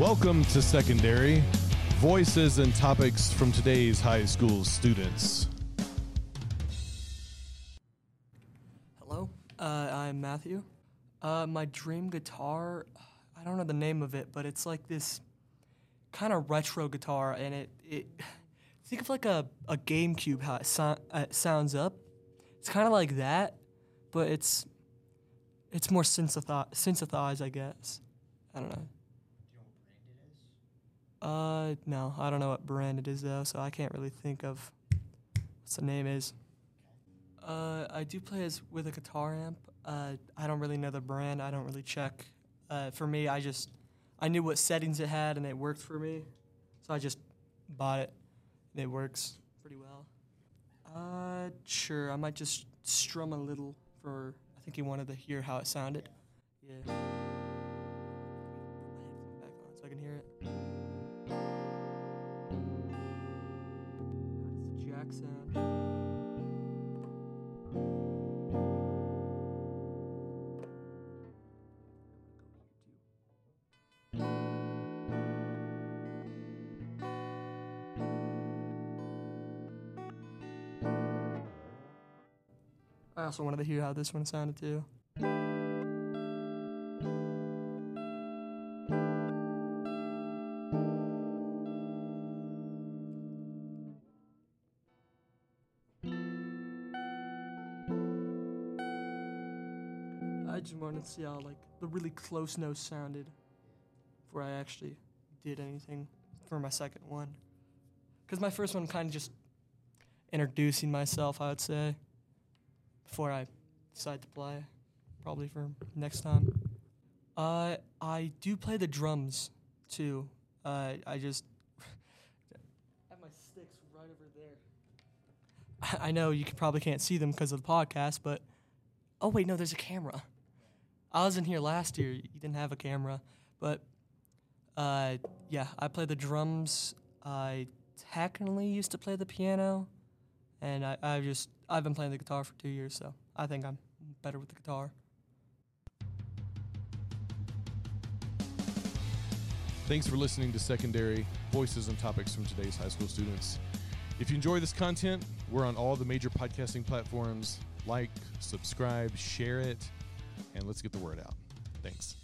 Welcome to Secondary Voices and Topics from today's high school students. Hello, uh, I'm Matthew. Uh, my dream guitar, I don't know the name of it, but it's like this kind of retro guitar, and it, it think of like a, a GameCube how it, so, uh, sounds up. It's kind of like that, but it's it's more synthesi- synthesized, I guess. I don't know. Uh, no, I don't know what brand it is though, so I can't really think of what the name is. Uh, I do play as with a guitar amp. Uh, I don't really know the brand. I don't really check. Uh, for me, I just I knew what settings it had and it worked for me, so I just bought it. And it works pretty well. Uh, sure. I might just strum a little for. I think he wanted to hear how it sounded. Yeah. Put my headphone back on so I can hear it. I also wanted to hear how this one sounded too. I just wanted to see how like the really close notes sounded before I actually did anything for my second one. Cause my first one kind of just introducing myself, I would say, before I decide to play, probably for next time. Uh, I do play the drums too. Uh, I just have my sticks right over there. I know you probably can't see them because of the podcast, but oh wait, no, there's a camera. I was in here last year. You didn't have a camera, but uh, yeah, I play the drums. I technically used to play the piano, and I, I just I've been playing the guitar for two years, so I think I'm better with the guitar. Thanks for listening to Secondary Voices and Topics from today's high school students. If you enjoy this content, we're on all the major podcasting platforms. Like, subscribe, share it, and let's get the word out. Thanks.